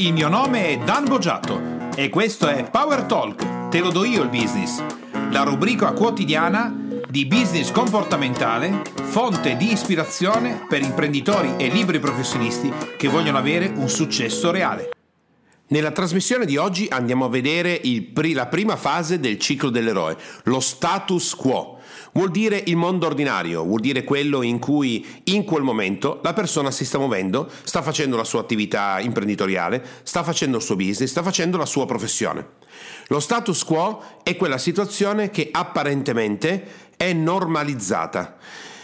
Il mio nome è Dan Boggiato e questo è Power Talk, te lo do io il business, la rubrica quotidiana di business comportamentale, fonte di ispirazione per imprenditori e libri professionisti che vogliono avere un successo reale. Nella trasmissione di oggi andiamo a vedere pri- la prima fase del ciclo dell'eroe, lo status quo. Vuol dire il mondo ordinario, vuol dire quello in cui in quel momento la persona si sta muovendo, sta facendo la sua attività imprenditoriale, sta facendo il suo business, sta facendo la sua professione. Lo status quo è quella situazione che apparentemente è normalizzata.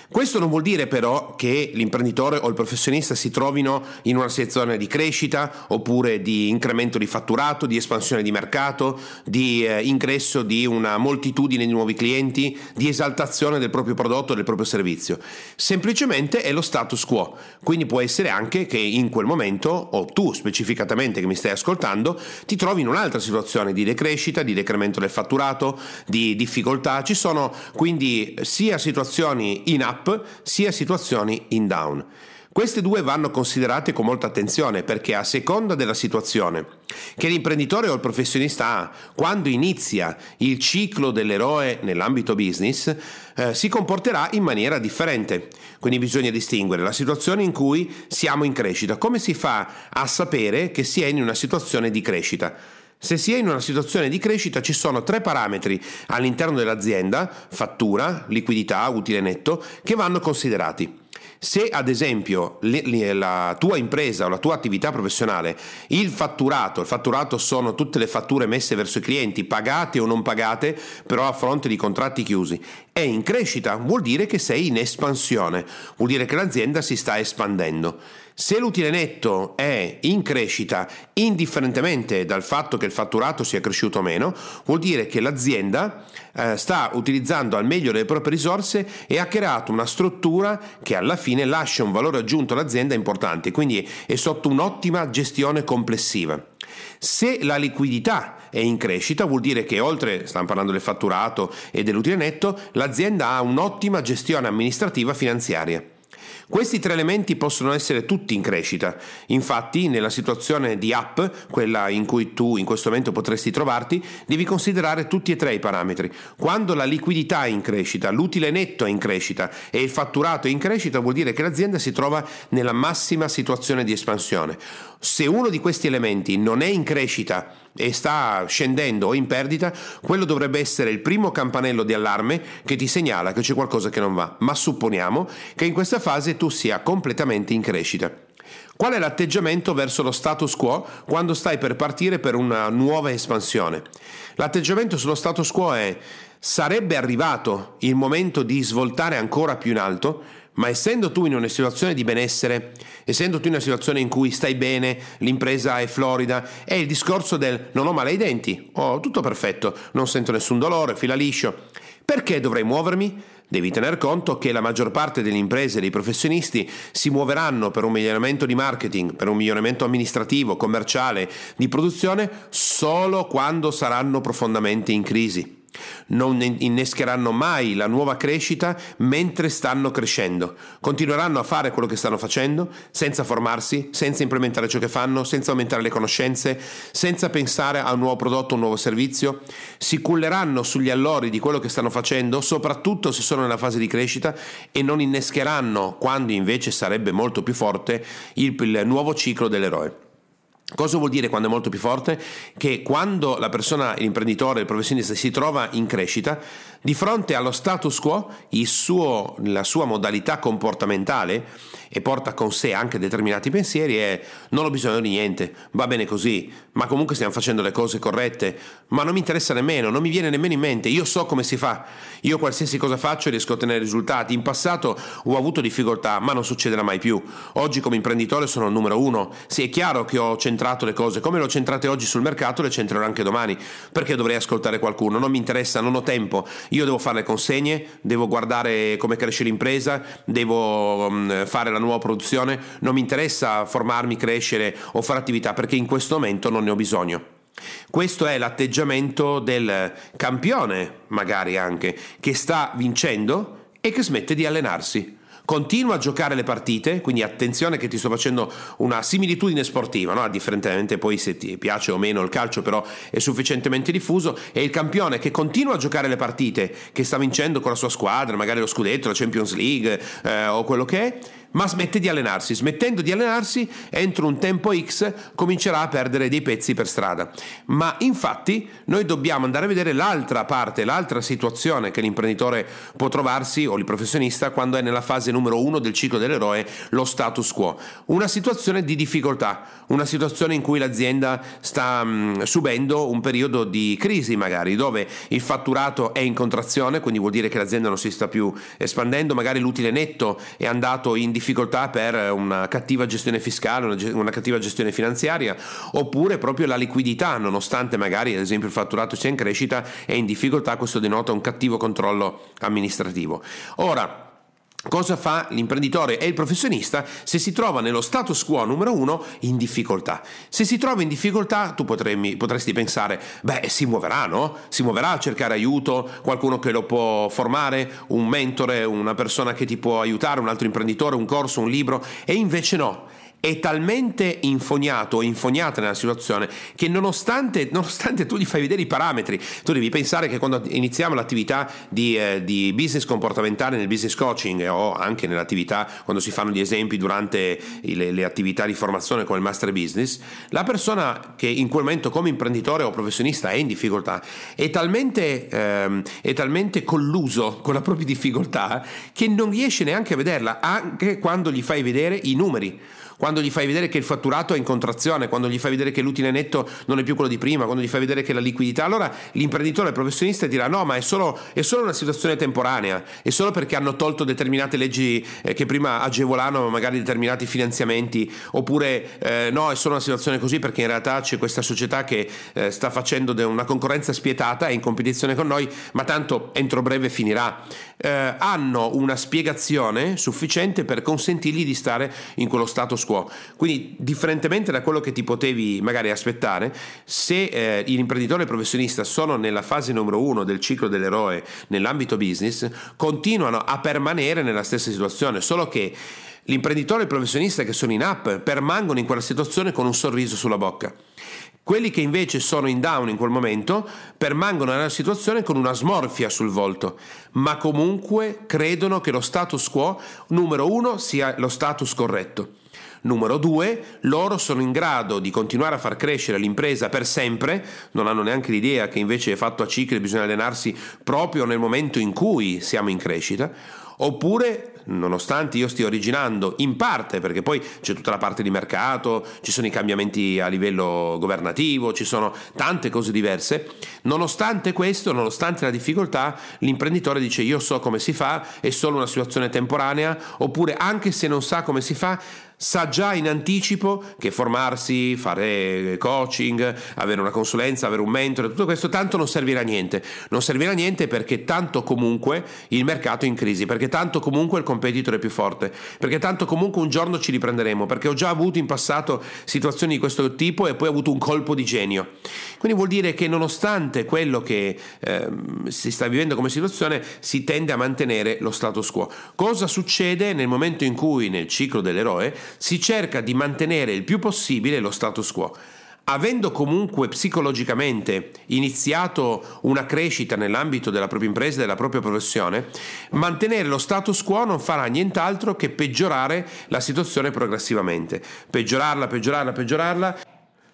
Questo non vuol dire però che l'imprenditore o il professionista si trovino in una situazione di crescita oppure di incremento di fatturato, di espansione di mercato, di eh, ingresso di una moltitudine di nuovi clienti, di esaltazione del proprio prodotto del proprio servizio. Semplicemente è lo status quo. Quindi può essere anche che in quel momento, o tu specificatamente che mi stai ascoltando, ti trovi in un'altra situazione di decrescita, di decremento del fatturato, di difficoltà. Ci sono quindi sia situazioni in up up sia situazioni in down. Queste due vanno considerate con molta attenzione perché a seconda della situazione che l'imprenditore o il professionista ha quando inizia il ciclo dell'eroe nell'ambito business, eh, si comporterà in maniera differente. Quindi bisogna distinguere la situazione in cui siamo in crescita. Come si fa a sapere che si è in una situazione di crescita? Se si è in una situazione di crescita ci sono tre parametri all'interno dell'azienda, fattura, liquidità, utile netto, che vanno considerati. Se ad esempio la tua impresa o la tua attività professionale, il fatturato, il fatturato sono tutte le fatture messe verso i clienti, pagate o non pagate, però a fronte di contratti chiusi, è in crescita, vuol dire che sei in espansione, vuol dire che l'azienda si sta espandendo. Se l'utile netto è in crescita, indifferentemente dal fatto che il fatturato sia cresciuto o meno, vuol dire che l'azienda eh, sta utilizzando al meglio le proprie risorse e ha creato una struttura che alla fine lascia un valore aggiunto all'azienda importante, quindi è sotto un'ottima gestione complessiva. Se la liquidità è in crescita, vuol dire che oltre, stiamo parlando del fatturato e dell'utile netto, l'azienda ha un'ottima gestione amministrativa finanziaria. Questi tre elementi possono essere tutti in crescita, infatti nella situazione di app, quella in cui tu in questo momento potresti trovarti, devi considerare tutti e tre i parametri. Quando la liquidità è in crescita, l'utile netto è in crescita e il fatturato è in crescita, vuol dire che l'azienda si trova nella massima situazione di espansione. Se uno di questi elementi non è in crescita e sta scendendo o in perdita, quello dovrebbe essere il primo campanello di allarme che ti segnala che c'è qualcosa che non va. Ma supponiamo che in questa fase tu sia completamente in crescita. Qual è l'atteggiamento verso lo status quo quando stai per partire per una nuova espansione? L'atteggiamento sullo status quo è sarebbe arrivato il momento di svoltare ancora più in alto? Ma essendo tu in una situazione di benessere, essendo tu in una situazione in cui stai bene, l'impresa è florida, è il discorso del non ho male ai denti, ho tutto perfetto, non sento nessun dolore, fila liscio. Perché dovrei muovermi? Devi tener conto che la maggior parte delle imprese e dei professionisti si muoveranno per un miglioramento di marketing, per un miglioramento amministrativo, commerciale, di produzione solo quando saranno profondamente in crisi non innescheranno mai la nuova crescita mentre stanno crescendo. Continueranno a fare quello che stanno facendo senza formarsi, senza implementare ciò che fanno, senza aumentare le conoscenze, senza pensare a un nuovo prodotto, un nuovo servizio. Si culleranno sugli allori di quello che stanno facendo, soprattutto se sono nella fase di crescita, e non innescheranno, quando invece sarebbe molto più forte, il, il nuovo ciclo dell'eroe. Cosa vuol dire quando è molto più forte? Che quando la persona, l'imprenditore, il professionista si trova in crescita, di fronte allo status quo, suo, la sua modalità comportamentale e porta con sé anche determinati pensieri è non ho bisogno di niente, va bene così, ma comunque stiamo facendo le cose corrette, ma non mi interessa nemmeno, non mi viene nemmeno in mente, io so come si fa, io qualsiasi cosa faccio riesco a ottenere risultati, in passato ho avuto difficoltà, ma non succederà mai più, oggi come imprenditore sono il numero uno, sì è chiaro che ho centrato le cose, come le ho centrate oggi sul mercato le centrerò anche domani, perché dovrei ascoltare qualcuno, non mi interessa, non ho tempo, io devo fare le consegne, devo guardare come cresce l'impresa, devo fare la nuova produzione, non mi interessa formarmi, crescere o fare attività perché in questo momento non ne ho bisogno. Questo è l'atteggiamento del campione, magari anche, che sta vincendo e che smette di allenarsi. continua a giocare le partite, quindi attenzione che ti sto facendo una similitudine sportiva, no? differentemente poi se ti piace o meno il calcio, però è sufficientemente diffuso, è il campione che continua a giocare le partite, che sta vincendo con la sua squadra, magari lo scudetto, la Champions League eh, o quello che è, ma smette di allenarsi. Smettendo di allenarsi, entro un tempo X comincerà a perdere dei pezzi per strada. Ma infatti noi dobbiamo andare a vedere l'altra parte, l'altra situazione che l'imprenditore può trovarsi o il professionista quando è nella fase numero uno del ciclo dell'eroe, lo status quo. Una situazione di difficoltà, una situazione in cui l'azienda sta mh, subendo un periodo di crisi magari, dove il fatturato è in contrazione, quindi vuol dire che l'azienda non si sta più espandendo, magari l'utile netto è andato in difficoltà per una cattiva gestione fiscale, una, una, cattiva gestione finanziaria, oppure proprio la liquidità, nonostante magari ad esempio il fatturato sia in crescita, è in difficoltà, questo denota un cattivo controllo amministrativo. Ora, Cosa fa l'imprenditore e il professionista se si trova nello status quo numero uno in difficoltà? Se si trova in difficoltà, tu potremmi, potresti pensare, beh, si muoverà, no? Si muoverà a cercare aiuto, qualcuno che lo può formare, un mentore, una persona che ti può aiutare, un altro imprenditore, un corso, un libro, e invece no è talmente infognato o infognata nella situazione che nonostante, nonostante, tu gli fai vedere i parametri, tu devi pensare che quando iniziamo l'attività di, eh, di, business comportamentale nel business coaching o anche nell'attività quando si fanno gli esempi durante le, le attività di formazione come il master business, la persona che in quel momento come imprenditore o professionista è in difficoltà è talmente, ehm, è talmente colluso con la propria difficoltà che non riesce neanche a vederla anche quando gli fai vedere i numeri quando gli fai vedere che il fatturato è in contrazione, quando gli fai vedere che l'utile netto non è più quello di prima, quando gli fai vedere che la liquidità, allora l'imprenditore, il professionista dirà no, ma è solo, è solo una situazione temporanea, è solo perché hanno tolto determinate leggi eh, che prima agevolavano magari determinati finanziamenti, oppure eh, no, è solo una situazione così perché in realtà c'è questa società che eh, sta facendo una concorrenza spietata, è in competizione con noi, ma tanto entro breve finirà. Eh, hanno una spiegazione sufficiente per consentirgli di stare in quello status quo. Quindi, differentemente da quello che ti potevi magari aspettare, se eh, l'imprenditore e professionista sono nella fase numero uno del ciclo dell'eroe nell'ambito business, continuano a permanere nella stessa situazione, solo che l'imprenditore e il professionista che sono in app permangono in quella situazione con un sorriso sulla bocca. Quelli che invece sono in down in quel momento permangono nella situazione con una smorfia sul volto, ma comunque credono che lo status quo, numero uno, sia lo status corretto. Numero due, loro sono in grado di continuare a far crescere l'impresa per sempre, non hanno neanche l'idea che invece è fatto a cicli e bisogna allenarsi proprio nel momento in cui siamo in crescita, oppure nonostante io stia originando in parte, perché poi c'è tutta la parte di mercato, ci sono i cambiamenti a livello governativo, ci sono tante cose diverse, nonostante questo, nonostante la difficoltà, l'imprenditore dice io so come si fa, è solo una situazione temporanea, oppure anche se non sa come si fa, sa già in anticipo che formarsi, fare coaching, avere una consulenza, avere un mentore, tutto questo tanto non servirà a niente. Non servirà a niente perché tanto comunque il mercato è in crisi, perché tanto comunque il competitor è più forte, perché tanto comunque un giorno ci riprenderemo, perché ho già avuto in passato situazioni di questo tipo e poi ho avuto un colpo di genio. Quindi vuol dire che nonostante quello che eh, si sta vivendo come situazione, si tende a mantenere lo status quo. Cosa succede nel momento in cui nel ciclo dell'eroe si cerca di mantenere il più possibile lo status quo. Avendo comunque psicologicamente iniziato una crescita nell'ambito della propria impresa e della propria professione, mantenere lo status quo non farà nient'altro che peggiorare la situazione progressivamente. Peggiorarla, peggiorarla, peggiorarla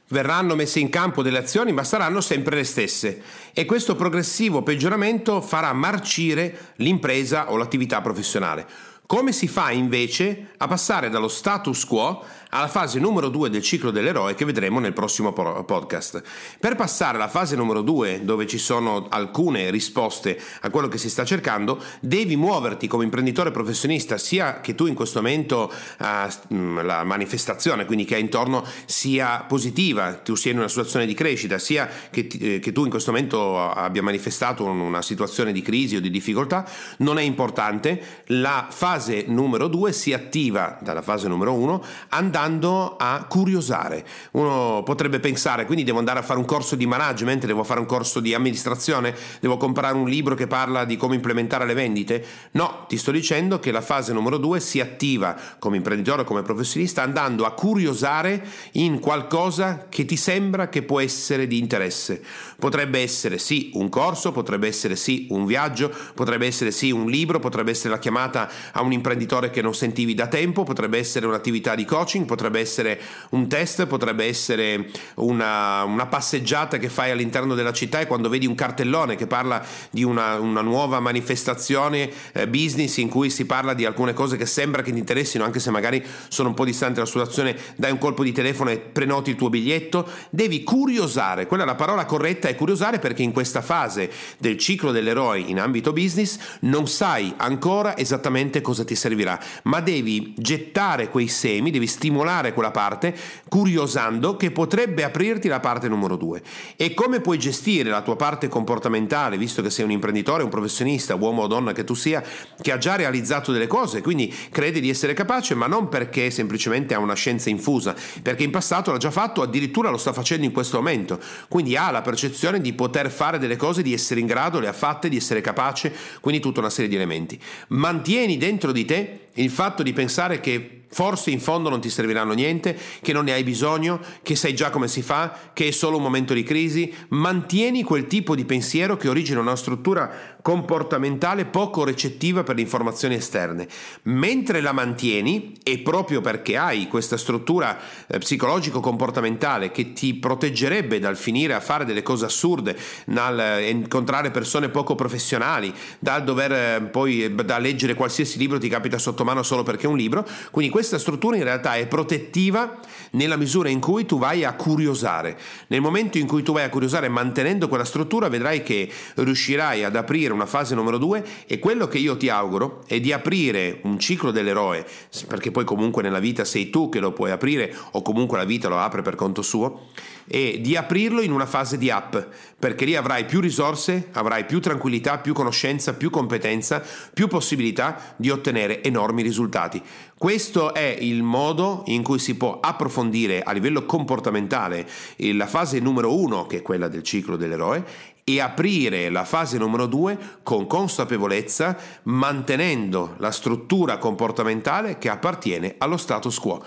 verranno messe in campo delle azioni, ma saranno sempre le stesse. E questo progressivo peggioramento farà marcire l'impresa o l'attività professionale. Come si fa invece a passare dallo status quo alla fase numero 2 del ciclo dell'eroe che vedremo nel prossimo podcast. Per passare alla fase numero 2, dove ci sono alcune risposte a quello che si sta cercando, devi muoverti come imprenditore professionista, sia che tu in questo momento uh, la manifestazione, quindi che hai intorno, sia positiva, tu sia in una situazione di crescita, sia che, eh, che tu in questo momento abbia manifestato una situazione di crisi o di difficoltà, non è importante. La fase numero 2 si attiva dalla fase numero 1 andando andando a curiosare. Uno potrebbe pensare, quindi devo andare a fare un corso di management, devo fare un corso di amministrazione, devo comprare un libro che parla di come implementare le vendite? No, ti sto dicendo che la fase numero due si attiva come imprenditore come professionista andando a curiosare in qualcosa che ti sembra che può essere di interesse. Potrebbe essere sì un corso, potrebbe essere sì un viaggio, potrebbe essere sì un libro, potrebbe essere la chiamata a un imprenditore che non sentivi da tempo, potrebbe essere un'attività di coaching, potrebbe essere un test, potrebbe essere una, una passeggiata che fai all'interno della città e quando vedi un cartellone che parla di una, una nuova manifestazione eh, business in cui si parla di alcune cose che sembra che ti interessino, anche se magari sono un po' distanti dalla situazione, dai un colpo di telefono e prenoti il tuo biglietto, devi curiosare, quella è la parola corretta, è curiosare perché in questa fase del ciclo dell'eroe in ambito business non sai ancora esattamente cosa ti servirà, ma devi gettare quei semi, devi stimolare quella parte curiosando che potrebbe aprirti la parte numero due. E come puoi gestire la tua parte comportamentale, visto che sei un imprenditore, un professionista, uomo o donna che tu sia, che ha già realizzato delle cose, quindi crede di essere capace, ma non perché semplicemente ha una scienza infusa, perché in passato l'ha già fatto, addirittura lo sta facendo in questo momento, quindi ha la percezione di poter fare delle cose, di essere in grado, le ha fatte, di essere capace, quindi tutta una serie di elementi. Mantieni dentro di te il fatto di pensare che Forse in fondo non ti serviranno niente, che non ne hai bisogno, che sai già come si fa, che è solo un momento di crisi. Mantieni quel tipo di pensiero che origina una struttura comportamentale poco recettiva per le informazioni esterne. Mentre la mantieni, e proprio perché hai questa struttura eh, psicologico-comportamentale che ti proteggerebbe dal finire a fare delle cose assurde, dal eh, incontrare persone poco professionali, dal dover eh, poi da leggere qualsiasi libro ti capita sotto mano solo perché è un libro, quindi questa struttura in realtà è protettiva nella misura in cui tu vai a curiosare. Nel momento in cui tu vai a curiosare mantenendo quella struttura vedrai che riuscirai ad aprire una fase numero due e quello che io ti auguro è di aprire un ciclo dell'eroe, perché poi comunque nella vita sei tu che lo puoi aprire o comunque la vita lo apre per conto suo, e di aprirlo in una fase di app, perché lì avrai più risorse, avrai più tranquillità, più conoscenza, più competenza, più possibilità di ottenere enormi risultati. Questo è il modo in cui si può approfondire a livello comportamentale la fase numero uno, che è quella del ciclo dell'eroe, e aprire la fase numero due con consapevolezza, mantenendo la struttura comportamentale che appartiene allo status quo.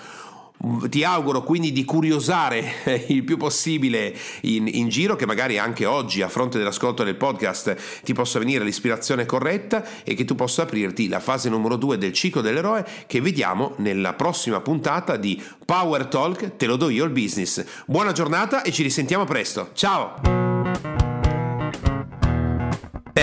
Ti auguro quindi di curiosare il più possibile in, in, giro, che magari anche oggi, a fronte dell'ascolto del podcast, ti possa venire l'ispirazione corretta e che tu possa aprirti la fase numero due del ciclo dell'eroe che vediamo nella prossima puntata di Power Talk, te lo do io il business. Buona giornata e ci risentiamo presto. Ciao!